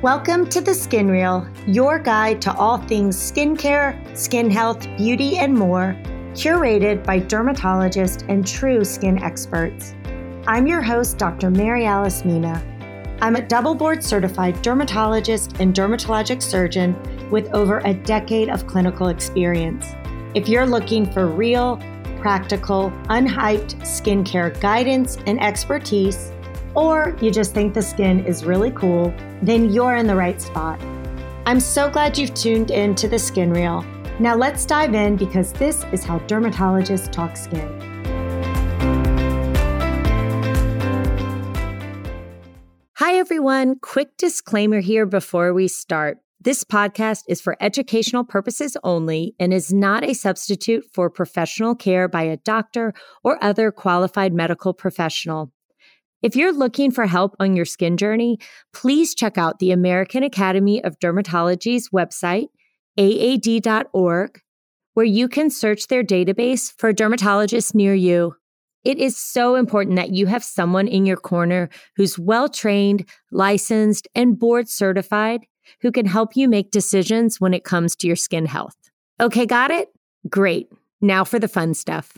Welcome to the Skin Real, your guide to all things skincare, skin health, beauty, and more, curated by dermatologists and true skin experts. I'm your host, Dr. Mary Alice Mina. I'm a double board certified dermatologist and dermatologic surgeon with over a decade of clinical experience. If you're looking for real, practical, unhyped skincare guidance and expertise, or you just think the skin is really cool, then you're in the right spot. I'm so glad you've tuned in to the Skin Real. Now let's dive in because this is how dermatologists talk skin. Hi, everyone. Quick disclaimer here before we start. This podcast is for educational purposes only and is not a substitute for professional care by a doctor or other qualified medical professional. If you're looking for help on your skin journey, please check out the American Academy of Dermatology's website, aad.org, where you can search their database for dermatologists near you. It is so important that you have someone in your corner who's well trained, licensed, and board certified who can help you make decisions when it comes to your skin health. Okay, got it? Great. Now for the fun stuff.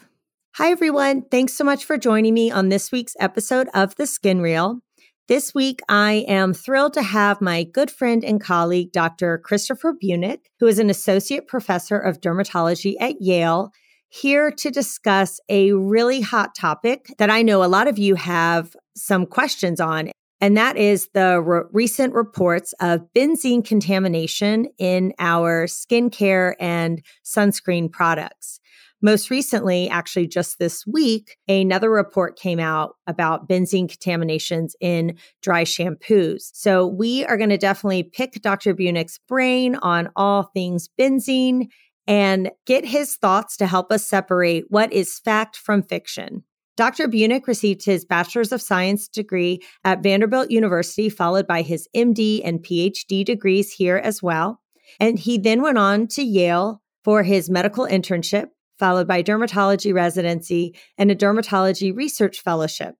Hi, everyone. Thanks so much for joining me on this week's episode of The Skin Real. This week, I am thrilled to have my good friend and colleague, Dr. Christopher Bunick, who is an associate professor of dermatology at Yale, here to discuss a really hot topic that I know a lot of you have some questions on. And that is the re- recent reports of benzene contamination in our skincare and sunscreen products. Most recently, actually just this week, another report came out about benzene contaminations in dry shampoos. So we are going to definitely pick Dr. Bunick's brain on all things benzene and get his thoughts to help us separate what is fact from fiction. Dr. Bunick received his Bachelor's of Science degree at Vanderbilt University, followed by his MD and PhD degrees here as well. And he then went on to Yale for his medical internship followed by dermatology residency and a dermatology research fellowship.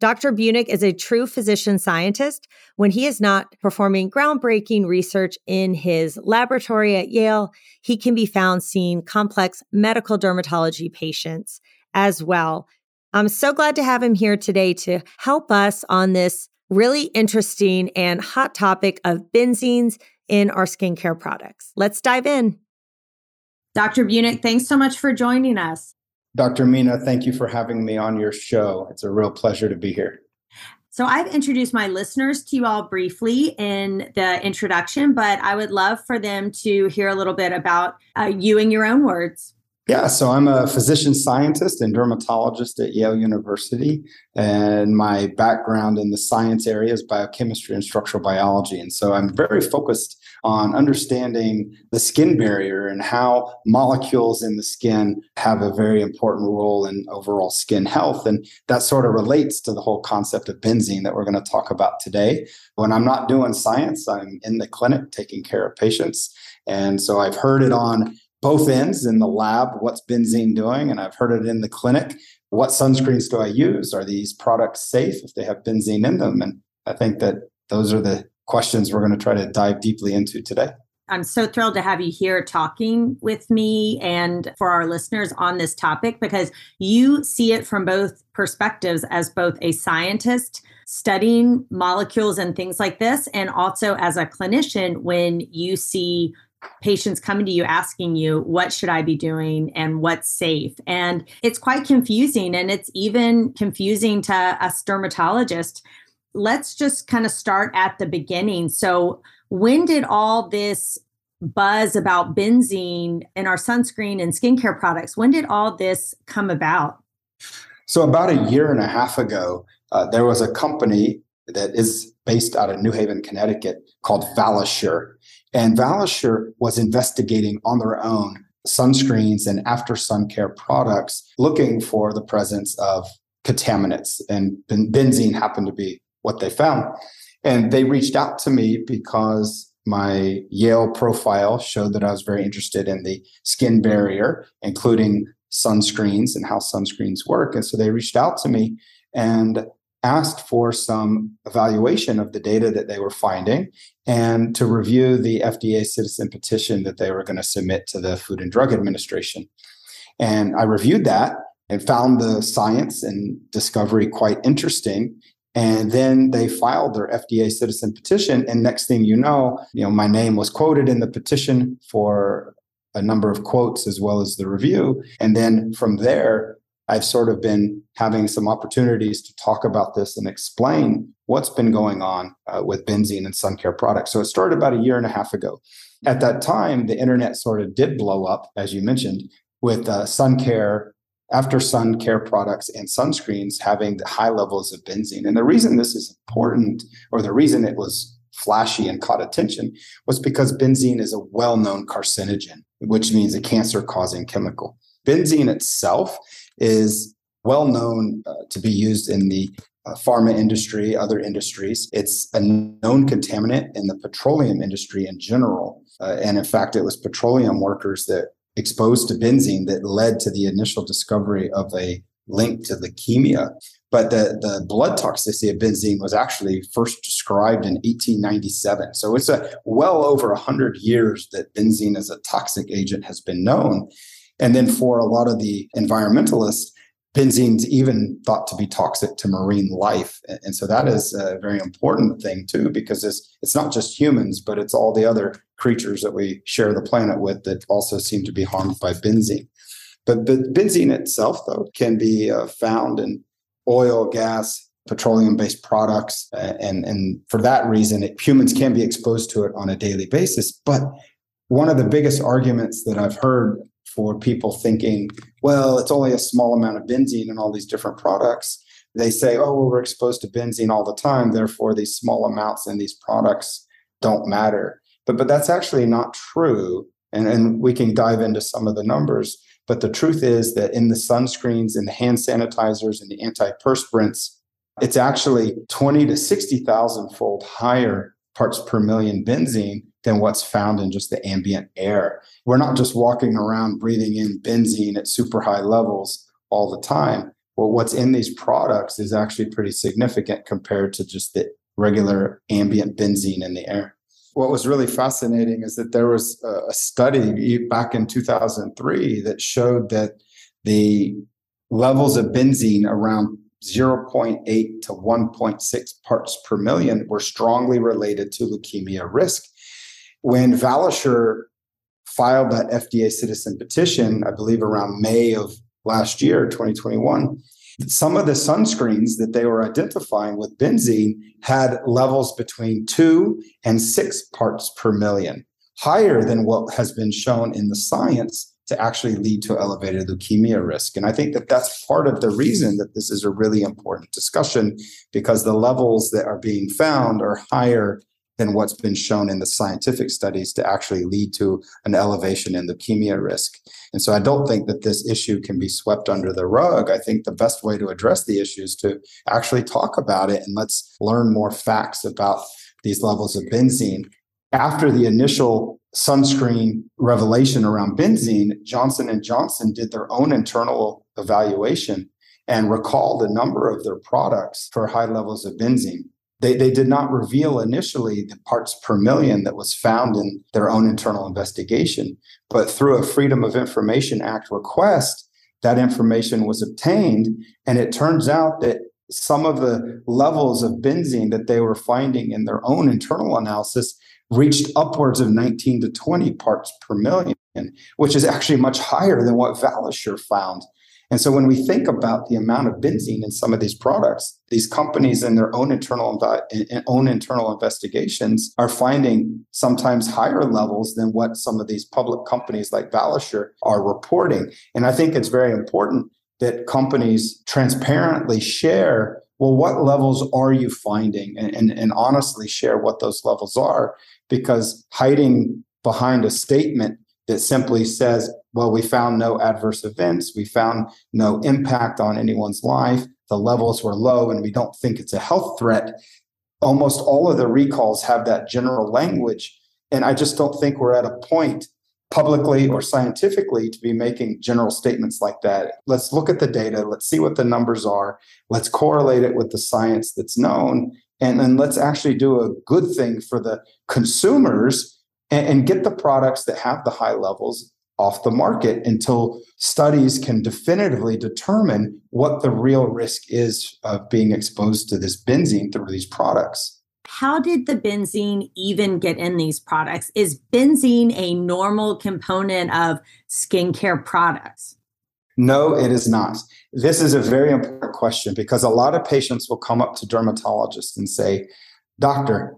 Dr. Bunick is a true physician scientist when he is not performing groundbreaking research in his laboratory at Yale. He can be found seeing complex medical dermatology patients as well. I'm so glad to have him here today to help us on this really interesting and hot topic of benzenes in our skincare products. Let's dive in. Dr. Bunick, thanks so much for joining us. Dr. Mina, thank you for having me on your show. It's a real pleasure to be here. So, I've introduced my listeners to you all briefly in the introduction, but I would love for them to hear a little bit about uh, you in your own words. Yeah, so I'm a physician scientist and dermatologist at Yale University, and my background in the science area is biochemistry and structural biology. And so I'm very focused on understanding the skin barrier and how molecules in the skin have a very important role in overall skin health. And that sort of relates to the whole concept of benzene that we're going to talk about today. When I'm not doing science, I'm in the clinic taking care of patients. And so I've heard it on both ends in the lab what's benzene doing and i've heard it in the clinic what sunscreens do i use are these products safe if they have benzene in them and i think that those are the questions we're going to try to dive deeply into today. I'm so thrilled to have you here talking with me and for our listeners on this topic because you see it from both perspectives as both a scientist studying molecules and things like this, and also as a clinician when you see patients coming to you asking you what should i be doing and what's safe? And it's quite confusing and it's even confusing to us dermatologists let's just kind of start at the beginning. So when did all this buzz about benzene in our sunscreen and skincare products when did all this come about? So about a year and a half ago uh, there was a company that is based out of new haven connecticut called valisure. And Valisure was investigating on their own sunscreens and after sun care products looking for the presence of contaminants. And benzene happened to be what they found. And they reached out to me because my Yale profile showed that I was very interested in the skin barrier, including sunscreens and how sunscreens work. And so they reached out to me and asked for some evaluation of the data that they were finding and to review the FDA citizen petition that they were going to submit to the Food and Drug Administration. And I reviewed that and found the science and discovery quite interesting. And then they filed their FDA citizen petition. And next thing you know, you know, my name was quoted in the petition for a number of quotes as well as the review. And then from there, I've sort of been having some opportunities to talk about this and explain what's been going on uh, with benzene and sun care products. So it started about a year and a half ago. At that time, the internet sort of did blow up, as you mentioned, with uh, sun care, after sun care products and sunscreens having the high levels of benzene. And the reason this is important, or the reason it was flashy and caught attention, was because benzene is a well known carcinogen, which means a cancer causing chemical. Benzene itself is well known uh, to be used in the uh, pharma industry, other industries. It's a known contaminant in the petroleum industry in general. Uh, and in fact, it was petroleum workers that exposed to benzene that led to the initial discovery of a link to leukemia. But the, the blood toxicity of benzene was actually first described in 1897. So it's a well over 100 years that benzene as a toxic agent has been known. And then for a lot of the environmentalists, benzene's even thought to be toxic to marine life. And so that is a very important thing too, because it's, it's not just humans, but it's all the other creatures that we share the planet with that also seem to be harmed by benzene. But, but benzene itself, though, can be uh, found in oil, gas, petroleum based products. and, and for that reason, it, humans can be exposed to it on a daily basis. But one of the biggest arguments that I've heard for people thinking, well, it's only a small amount of benzene in all these different products. They say, oh, well, we're exposed to benzene all the time, therefore these small amounts in these products don't matter. But but that's actually not true. And, and we can dive into some of the numbers. But the truth is that in the sunscreens and the hand sanitizers and the antiperspirants, it's actually 20 to 60,000 fold higher parts per million benzene than what's found in just the ambient air. We're not just walking around breathing in benzene at super high levels all the time. Well, what's in these products is actually pretty significant compared to just the regular ambient benzene in the air. What was really fascinating is that there was a study back in 2003 that showed that the levels of benzene around 0.8 to 1.6 parts per million were strongly related to leukemia risk. When Valisure filed that FDA citizen petition, I believe around May of last year, 2021, some of the sunscreens that they were identifying with benzene had levels between two and six parts per million, higher than what has been shown in the science to actually lead to elevated leukemia risk. And I think that that's part of the reason that this is a really important discussion because the levels that are being found are higher than what's been shown in the scientific studies to actually lead to an elevation in leukemia risk. And so I don't think that this issue can be swept under the rug. I think the best way to address the issue is to actually talk about it and let's learn more facts about these levels of benzene. After the initial sunscreen revelation around benzene, Johnson and Johnson did their own internal evaluation and recalled a number of their products for high levels of benzene. They, they did not reveal initially the parts per million that was found in their own internal investigation, but through a Freedom of Information Act request, that information was obtained. And it turns out that some of the levels of benzene that they were finding in their own internal analysis reached upwards of 19 to 20 parts per million, which is actually much higher than what Valisure found. And so when we think about the amount of benzene in some of these products, these companies in their own internal own internal investigations are finding sometimes higher levels than what some of these public companies like Valisure are reporting. And I think it's very important that companies transparently share well what levels are you finding? And, and, and honestly share what those levels are because hiding behind a statement that simply says well, we found no adverse events. We found no impact on anyone's life. The levels were low, and we don't think it's a health threat. Almost all of the recalls have that general language. And I just don't think we're at a point publicly or scientifically to be making general statements like that. Let's look at the data. Let's see what the numbers are. Let's correlate it with the science that's known. And then let's actually do a good thing for the consumers and, and get the products that have the high levels off the market until studies can definitively determine what the real risk is of being exposed to this benzene through these products how did the benzene even get in these products? Is benzene a normal component of skincare products? No, it is not. This is a very important question because a lot of patients will come up to dermatologists and say, Doctor,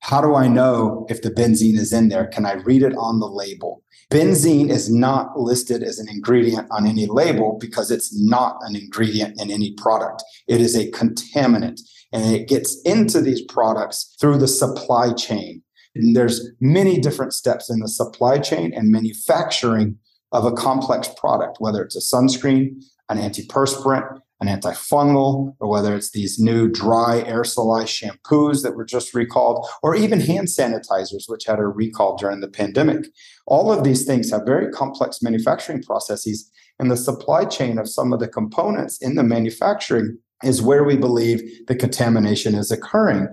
how do I know if the benzene is in there? Can I read it on the label? Benzene is not listed as an ingredient on any label because it's not an ingredient in any product. It is a contaminant and it gets into these products through the supply chain. And there's many different steps in the supply chain and manufacturing of a complex product, whether it's a sunscreen, an antiperspirant, an antifungal, or whether it's these new dry aerosolized shampoos that were just recalled, or even hand sanitizers, which had a recall during the pandemic. All of these things have very complex manufacturing processes, and the supply chain of some of the components in the manufacturing is where we believe the contamination is occurring.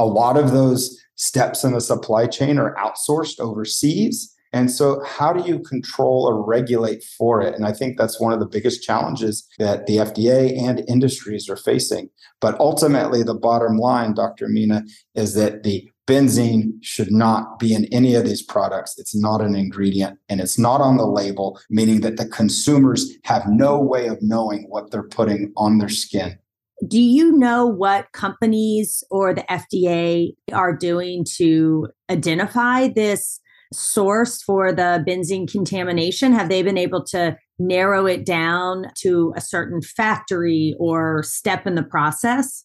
A lot of those steps in the supply chain are outsourced overseas. And so, how do you control or regulate for it? And I think that's one of the biggest challenges that the FDA and industries are facing. But ultimately, the bottom line, Dr. Mina, is that the benzene should not be in any of these products. It's not an ingredient and it's not on the label, meaning that the consumers have no way of knowing what they're putting on their skin. Do you know what companies or the FDA are doing to identify this source for the benzene contamination? Have they been able to narrow it down to a certain factory or step in the process?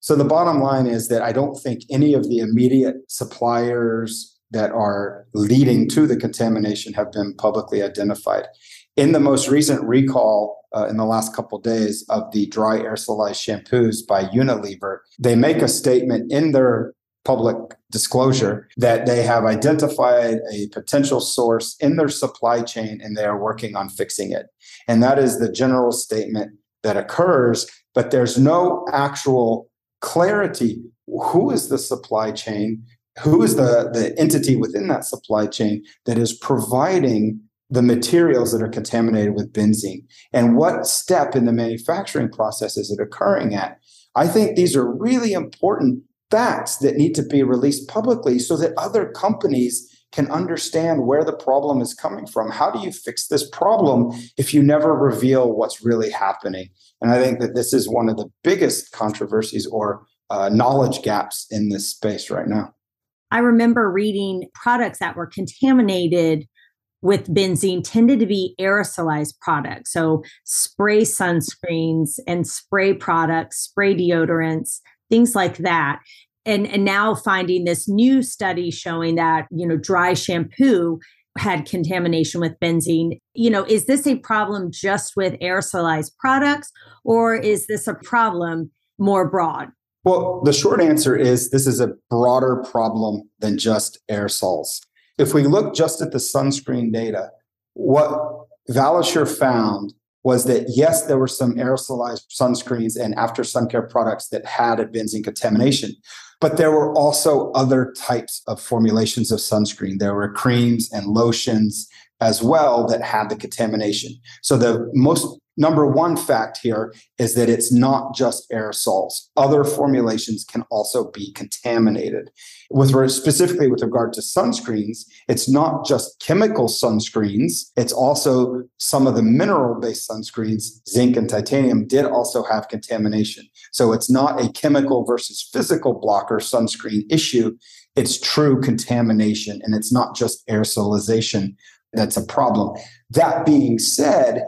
So the bottom line is that I don't think any of the immediate suppliers that are leading to the contamination have been publicly identified. In the most recent recall uh, in the last couple of days of the dry aerosolized shampoos by Unilever, they make a statement in their public disclosure that they have identified a potential source in their supply chain and they are working on fixing it. And that is the general statement that occurs, but there's no actual clarity who is the supply chain who is the, the entity within that supply chain that is providing the materials that are contaminated with benzene and what step in the manufacturing process is it occurring at i think these are really important facts that need to be released publicly so that other companies can understand where the problem is coming from. How do you fix this problem if you never reveal what's really happening? And I think that this is one of the biggest controversies or uh, knowledge gaps in this space right now. I remember reading products that were contaminated with benzene tended to be aerosolized products. So, spray sunscreens and spray products, spray deodorants, things like that. And and now finding this new study showing that you know dry shampoo had contamination with benzene. You know is this a problem just with aerosolized products or is this a problem more broad? Well the short answer is this is a broader problem than just aerosols. If we look just at the sunscreen data what Valisure found was that yes, there were some aerosolized sunscreens and after sun care products that had a benzene contamination, but there were also other types of formulations of sunscreen. There were creams and lotions as well that had the contamination. So the most number one fact here is that it's not just aerosols. Other formulations can also be contaminated. With specifically with regard to sunscreens, it's not just chemical sunscreens. It's also some of the mineral-based sunscreens, zinc and titanium, did also have contamination. So it's not a chemical versus physical blocker sunscreen issue. It's true contamination, and it's not just aerosolization that's a problem. That being said,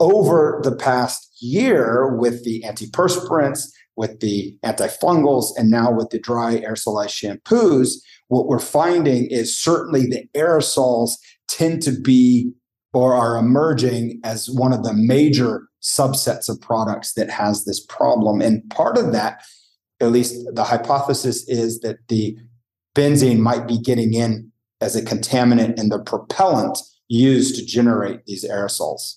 over the past year with the antiperspirants, with the antifungals, and now with the dry aerosolized shampoos, what we're finding is certainly the aerosols tend to be or are emerging as one of the major subsets of products that has this problem. And part of that, at least the hypothesis is that the benzene might be getting in as a contaminant in the propellant used to generate these aerosols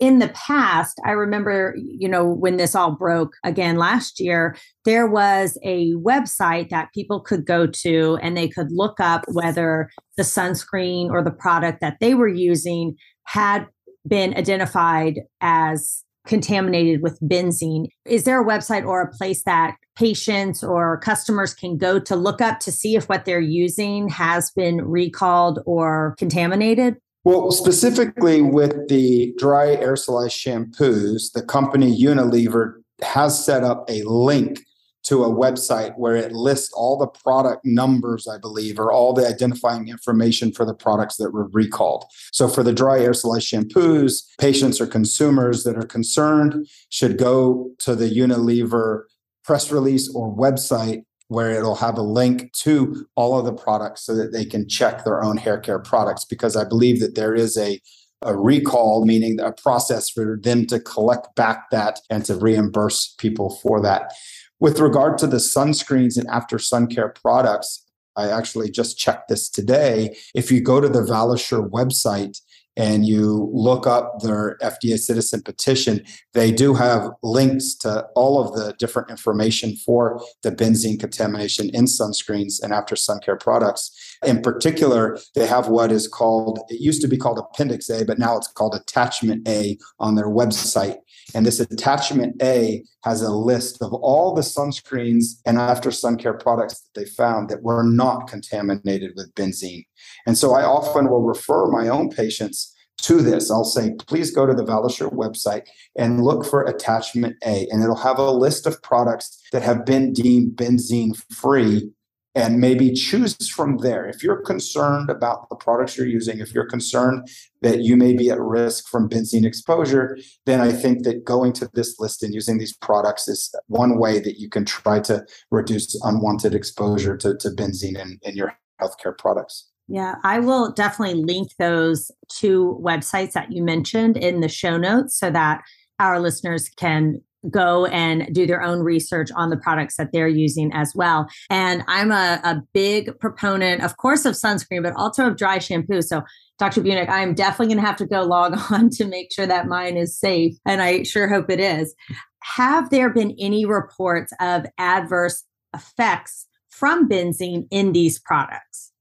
in the past, I remember, you know, when this all broke again last year, there was a website that people could go to and they could look up whether the sunscreen or the product that they were using had been identified as contaminated with benzene. Is there a website or a place that patients or customers can go to look up to see if what they're using has been recalled or contaminated? Well, specifically with the dry aerosolized shampoos, the company Unilever has set up a link to a website where it lists all the product numbers, I believe, or all the identifying information for the products that were recalled. So for the dry aerosolized shampoos, patients or consumers that are concerned should go to the Unilever press release or website where it'll have a link to all of the products so that they can check their own hair care products because I believe that there is a a recall, meaning a process for them to collect back that and to reimburse people for that. With regard to the sunscreens and after sun care products, I actually just checked this today. If you go to the Valisure website, and you look up their FDA citizen petition, they do have links to all of the different information for the benzene contamination in sunscreens and after sun care products. In particular, they have what is called, it used to be called Appendix A, but now it's called Attachment A on their website. And this attachment A has a list of all the sunscreens and after sun care products that they found that were not contaminated with benzene. And so I often will refer my own patients to this. I'll say, please go to the Valisure website and look for attachment A, and it'll have a list of products that have been deemed benzene free and maybe choose from there. If you're concerned about the products you're using, if you're concerned that you may be at risk from benzene exposure, then I think that going to this list and using these products is one way that you can try to reduce unwanted exposure to, to benzene in, in your healthcare products. Yeah, I will definitely link those two websites that you mentioned in the show notes so that our listeners can go and do their own research on the products that they're using as well. And I'm a, a big proponent, of course, of sunscreen, but also of dry shampoo. So, Dr. Bunick, I'm definitely going to have to go log on to make sure that mine is safe. And I sure hope it is. Have there been any reports of adverse effects from benzene in these products?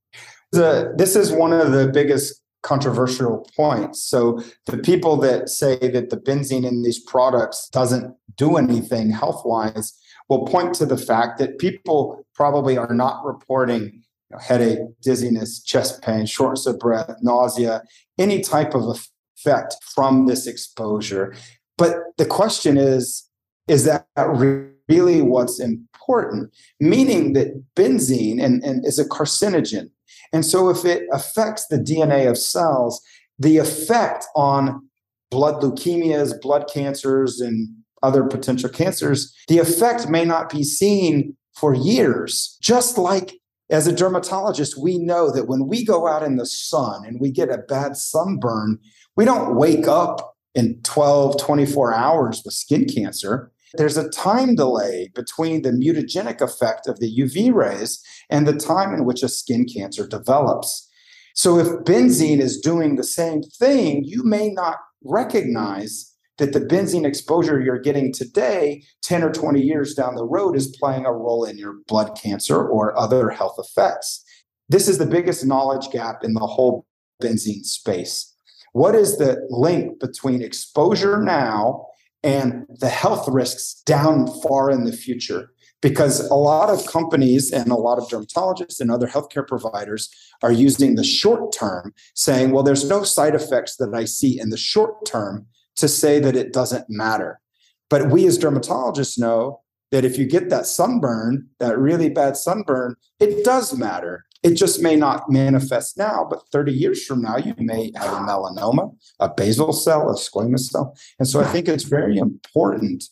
The, this is one of the biggest controversial points. So the people that say that the benzene in these products doesn't do anything health wise will point to the fact that people probably are not reporting you know, headache, dizziness, chest pain, shortness of breath, nausea, any type of effect from this exposure. But the question is is that really what's important? Meaning that benzene and, and is a carcinogen and so, if it affects the DNA of cells, the effect on blood leukemias, blood cancers, and other potential cancers, the effect may not be seen for years. Just like as a dermatologist, we know that when we go out in the sun and we get a bad sunburn, we don't wake up in 12, 24 hours with skin cancer. There's a time delay between the mutagenic effect of the UV rays and the time in which a skin cancer develops. So, if benzene is doing the same thing, you may not recognize that the benzene exposure you're getting today, 10 or 20 years down the road, is playing a role in your blood cancer or other health effects. This is the biggest knowledge gap in the whole benzene space. What is the link between exposure now and the health risks down far in the future because a lot of companies and a lot of dermatologists and other healthcare providers are using the short term saying well there's no side effects that i see in the short term to say that it doesn't matter but we as dermatologists know that if you get that sunburn that really bad sunburn it does matter it just may not manifest now, but 30 years from now, you may have a melanoma, a basal cell, a squamous cell. And so I think it's very important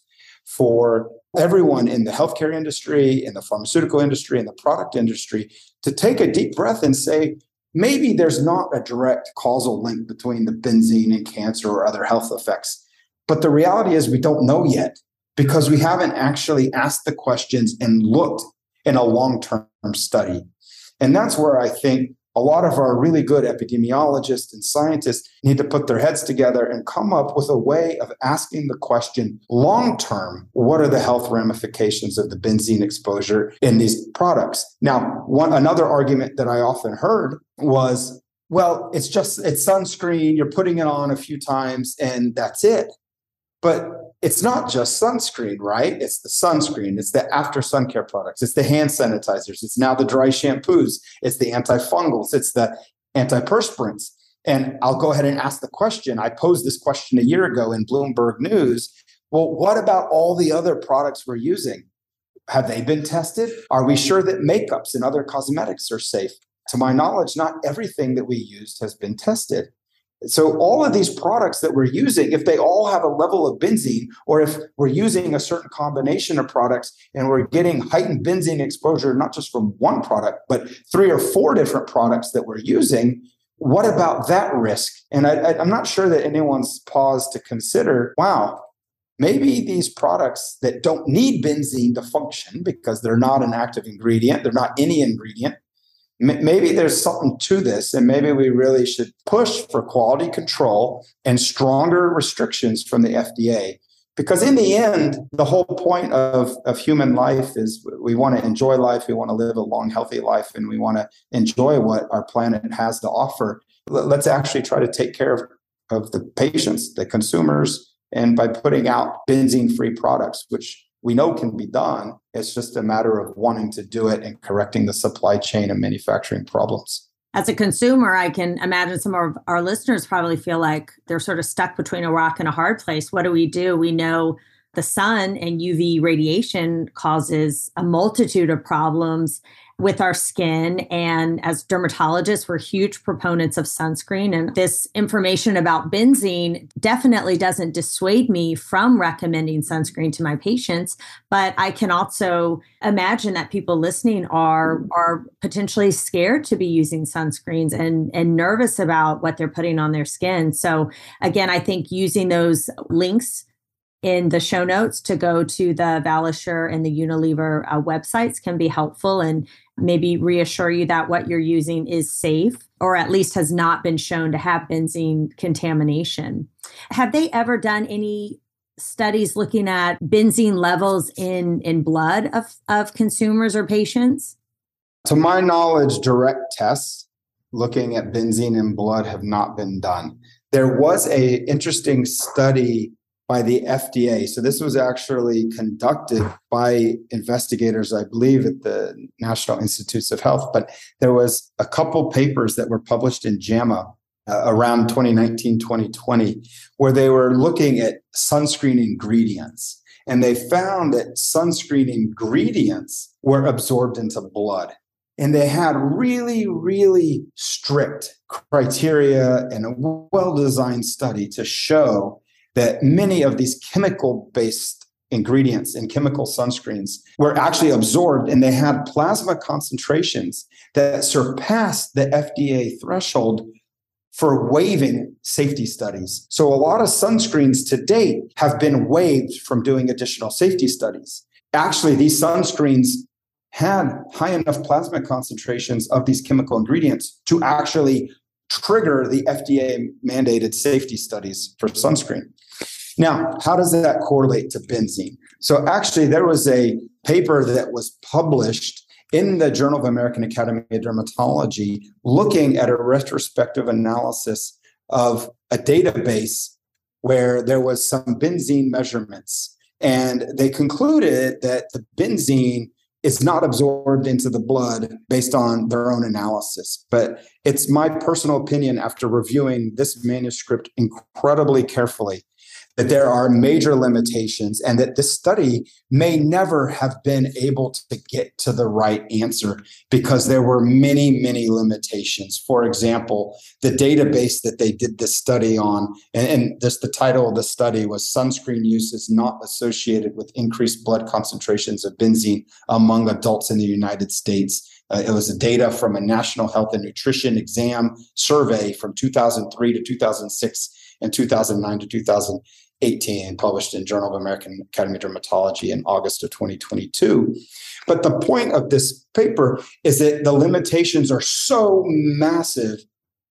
for everyone in the healthcare industry, in the pharmaceutical industry, in the product industry to take a deep breath and say, maybe there's not a direct causal link between the benzene and cancer or other health effects. But the reality is, we don't know yet because we haven't actually asked the questions and looked in a long term study. And that's where I think a lot of our really good epidemiologists and scientists need to put their heads together and come up with a way of asking the question long term, what are the health ramifications of the benzene exposure in these products? Now, one another argument that I often heard was well, it's just it's sunscreen, you're putting it on a few times and that's it. But it's not just sunscreen, right? It's the sunscreen, it's the after sun care products, it's the hand sanitizers, it's now the dry shampoos, it's the antifungals, it's the antiperspirants. And I'll go ahead and ask the question. I posed this question a year ago in Bloomberg News. Well, what about all the other products we're using? Have they been tested? Are we sure that makeups and other cosmetics are safe? To my knowledge, not everything that we used has been tested. So all of these products that we're using, if they all have a level of benzene, or if we're using a certain combination of products and we're getting heightened benzene exposure, not just from one product, but three or four different products that we're using, what about that risk? And I, am not sure that anyone's paused to consider, wow, maybe these products that don't need benzene to function because they're not an active ingredient, they're not any ingredient, maybe there's something to this and maybe we really should push for quality control and stronger restrictions from the fda because in the end the whole point of, of human life is we want to enjoy life we want to live a long healthy life and we want to enjoy what our planet has to offer. Let's actually try to take care of, of the patients the consumers and by putting out benzene free products which we know can be done. It's just a matter of wanting to do it and correcting the supply chain and manufacturing problems. As a consumer, I can imagine some of our listeners probably feel like they're sort of stuck between a rock and a hard place. What do we do? We know the sun and UV radiation causes a multitude of problems with our skin. And as dermatologists, we're huge proponents of sunscreen. And this information about benzene definitely doesn't dissuade me from recommending sunscreen to my patients. But I can also imagine that people listening are, are potentially scared to be using sunscreens and, and nervous about what they're putting on their skin. So, again, I think using those links in the show notes to go to the Valisure and the Unilever uh, websites can be helpful and maybe reassure you that what you're using is safe or at least has not been shown to have benzene contamination. Have they ever done any studies looking at benzene levels in in blood of, of consumers or patients? To my knowledge, direct tests looking at benzene in blood have not been done. There was a interesting study by the FDA. So this was actually conducted by investigators, I believe, at the National Institutes of Health. But there was a couple papers that were published in JAMA uh, around 2019, 2020, where they were looking at sunscreen ingredients. And they found that sunscreen ingredients were absorbed into blood. And they had really, really strict criteria and a well designed study to show that many of these chemical based ingredients in chemical sunscreens were actually absorbed and they had plasma concentrations that surpassed the FDA threshold for waiving safety studies. So a lot of sunscreens to date have been waived from doing additional safety studies. Actually, these sunscreens had high enough plasma concentrations of these chemical ingredients to actually trigger the FDA mandated safety studies for sunscreen. Now, how does that correlate to benzene? So, actually, there was a paper that was published in the Journal of American Academy of Dermatology looking at a retrospective analysis of a database where there was some benzene measurements. And they concluded that the benzene is not absorbed into the blood based on their own analysis. But it's my personal opinion after reviewing this manuscript incredibly carefully that there are major limitations and that this study may never have been able to get to the right answer because there were many, many limitations. For example, the database that they did this study on, and, and this the title of the study was Sunscreen Use is Not Associated with Increased Blood Concentrations of Benzene Among Adults in the United States. Uh, it was data from a National Health and Nutrition Exam survey from 2003 to 2006 and 2009 to 2000. 18, published in Journal of American Academy of Dermatology in August of 2022. But the point of this paper is that the limitations are so massive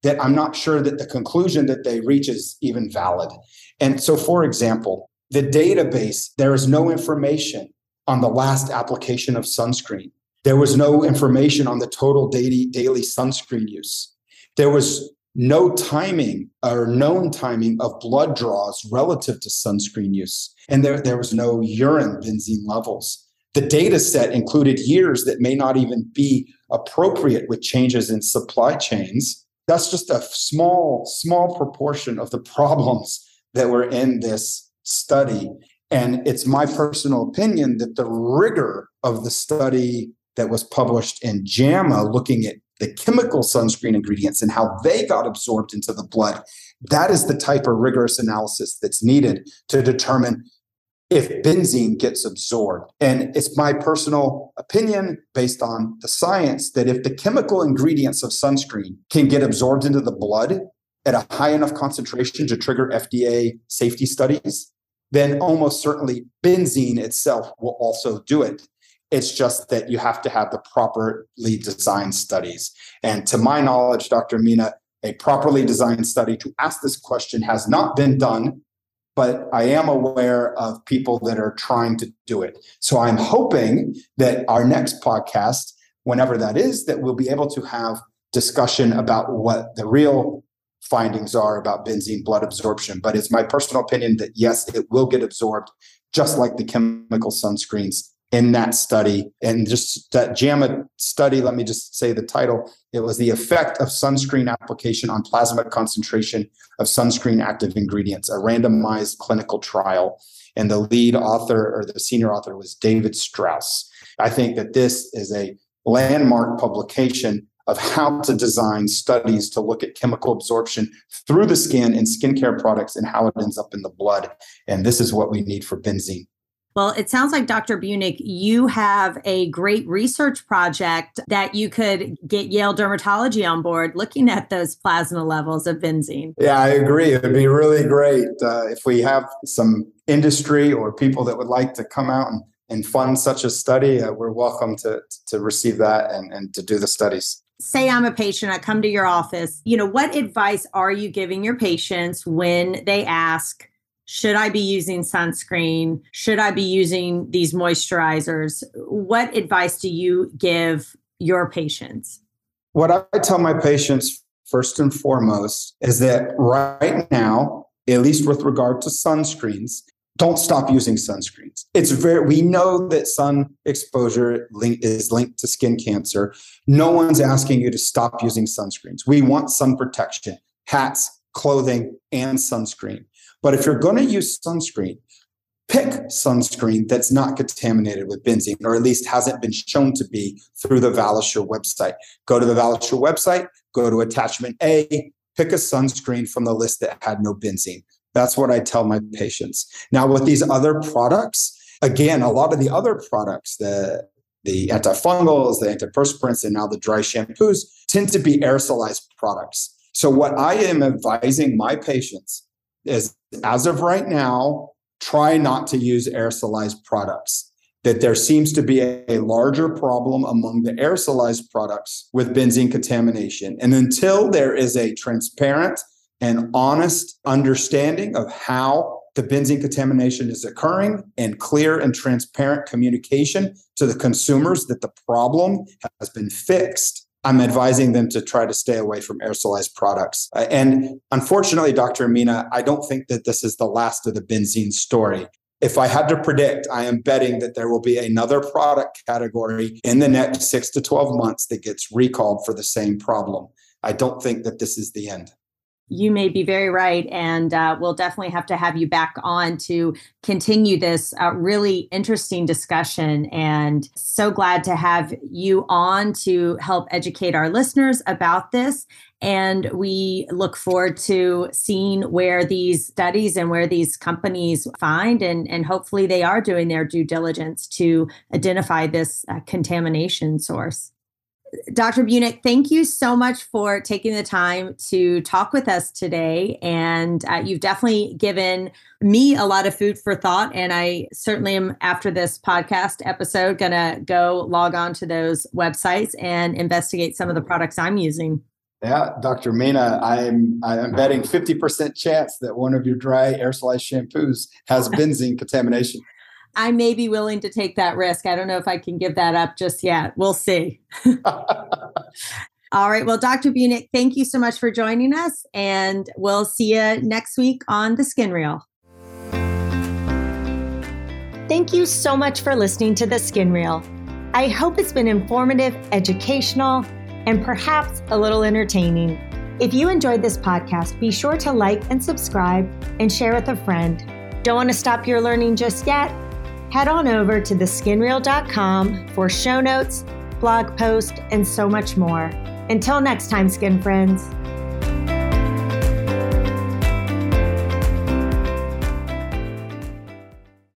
that I'm not sure that the conclusion that they reach is even valid. And so, for example, the database, there is no information on the last application of sunscreen. There was no information on the total daily, daily sunscreen use. There was no timing or known timing of blood draws relative to sunscreen use. And there, there was no urine benzene levels. The data set included years that may not even be appropriate with changes in supply chains. That's just a small, small proportion of the problems that were in this study. And it's my personal opinion that the rigor of the study that was published in JAMA looking at the chemical sunscreen ingredients and how they got absorbed into the blood. That is the type of rigorous analysis that's needed to determine if benzene gets absorbed. And it's my personal opinion based on the science that if the chemical ingredients of sunscreen can get absorbed into the blood at a high enough concentration to trigger FDA safety studies, then almost certainly benzene itself will also do it. It's just that you have to have the properly designed studies. And to my knowledge, Dr. Mina, a properly designed study to ask this question has not been done, but I am aware of people that are trying to do it. So I'm hoping that our next podcast, whenever that is, that we'll be able to have discussion about what the real findings are about benzene blood absorption. But it's my personal opinion that yes, it will get absorbed just like the chemical sunscreens in that study. And just that JAMA study, let me just say the title it was the effect of sunscreen application on plasma concentration of sunscreen active ingredients, a randomized clinical trial. And the lead author or the senior author was David Strauss. I think that this is a landmark publication of how to design studies to look at chemical absorption through the skin in skincare products and how it ends up in the blood. And this is what we need for benzene. Well, it sounds like Dr. Bunick, you have a great research project that you could get Yale Dermatology on board looking at those plasma levels of benzene. Yeah, I agree. It would be really great uh, if we have some industry or people that would like to come out and, and fund such a study. Uh, we're welcome to, to receive that and, and to do the studies say I'm a patient, I come to your office, you know, what advice are you giving your patients when they ask, should I be using sunscreen? Should I be using these moisturizers? What advice do you give your patients? What I tell my patients first and foremost is that right now, at least with regard to sunscreens, don't stop using sunscreens. It's very we know that sun exposure link, is linked to skin cancer. No one's asking you to stop using sunscreens. We want sun protection, hats, clothing, and sunscreen. But if you're going to use sunscreen, pick sunscreen that's not contaminated with benzene, or at least hasn't been shown to be through the Valisure website. Go to the Valisure website, go to attachment A, pick a sunscreen from the list that had no benzene. That's what I tell my patients. Now, with these other products, again, a lot of the other products, the the antifungals, the antiperspirants, and now the dry shampoos tend to be aerosolized products. So, what I am advising my patients is as of right now, try not to use aerosolized products. That there seems to be a, a, larger problem among the aerosolized products with benzene contamination. And until there is a transparent and honest understanding of how the benzene contamination is occurring and clear and transparent communication to the consumers that the problem has been fixed, I'm advising them to try to stay away from aerosolized products. Uh, and unfortunately, Dr. Amina, I don't think that this is the last of the benzene story. If I had to predict, I am betting that there will be another product category in the next six to 12 months that gets recalled for the same problem. I don't think that this is the end you may be very right. And uh, we'll definitely have to have you back on to continue this uh, really interesting discussion. And so glad to have you on to help educate our listeners about this. And we look forward to seeing where these studies and where these companies find, and, and hopefully they are doing their due diligence to identify this uh, contamination source. Dr. Bunick, thank you so much for taking the time to talk with us today. And uh, you've definitely given me a lot of food for thought. And I certainly am, after this podcast episode, going to go log on to those websites and investigate some of the products I'm using. Yeah, Dr. Mina, I'm I'm betting 50% chance that one of your dry aerosolized shampoos has benzene contamination. I may be willing to take that risk. I don't know if I can give that up just yet. We'll see. All right. Well, Dr. Bunick, thank you so much for joining us, and we'll see you next week on The Skin Real. Thank you so much for listening to The Skin Real. I hope it's been informative, educational, and perhaps a little entertaining. If you enjoyed this podcast, be sure to like and subscribe and share with a friend. Don't want to stop your learning just yet? Head on over to theskinreal.com for show notes, blog posts, and so much more. Until next time, skin friends.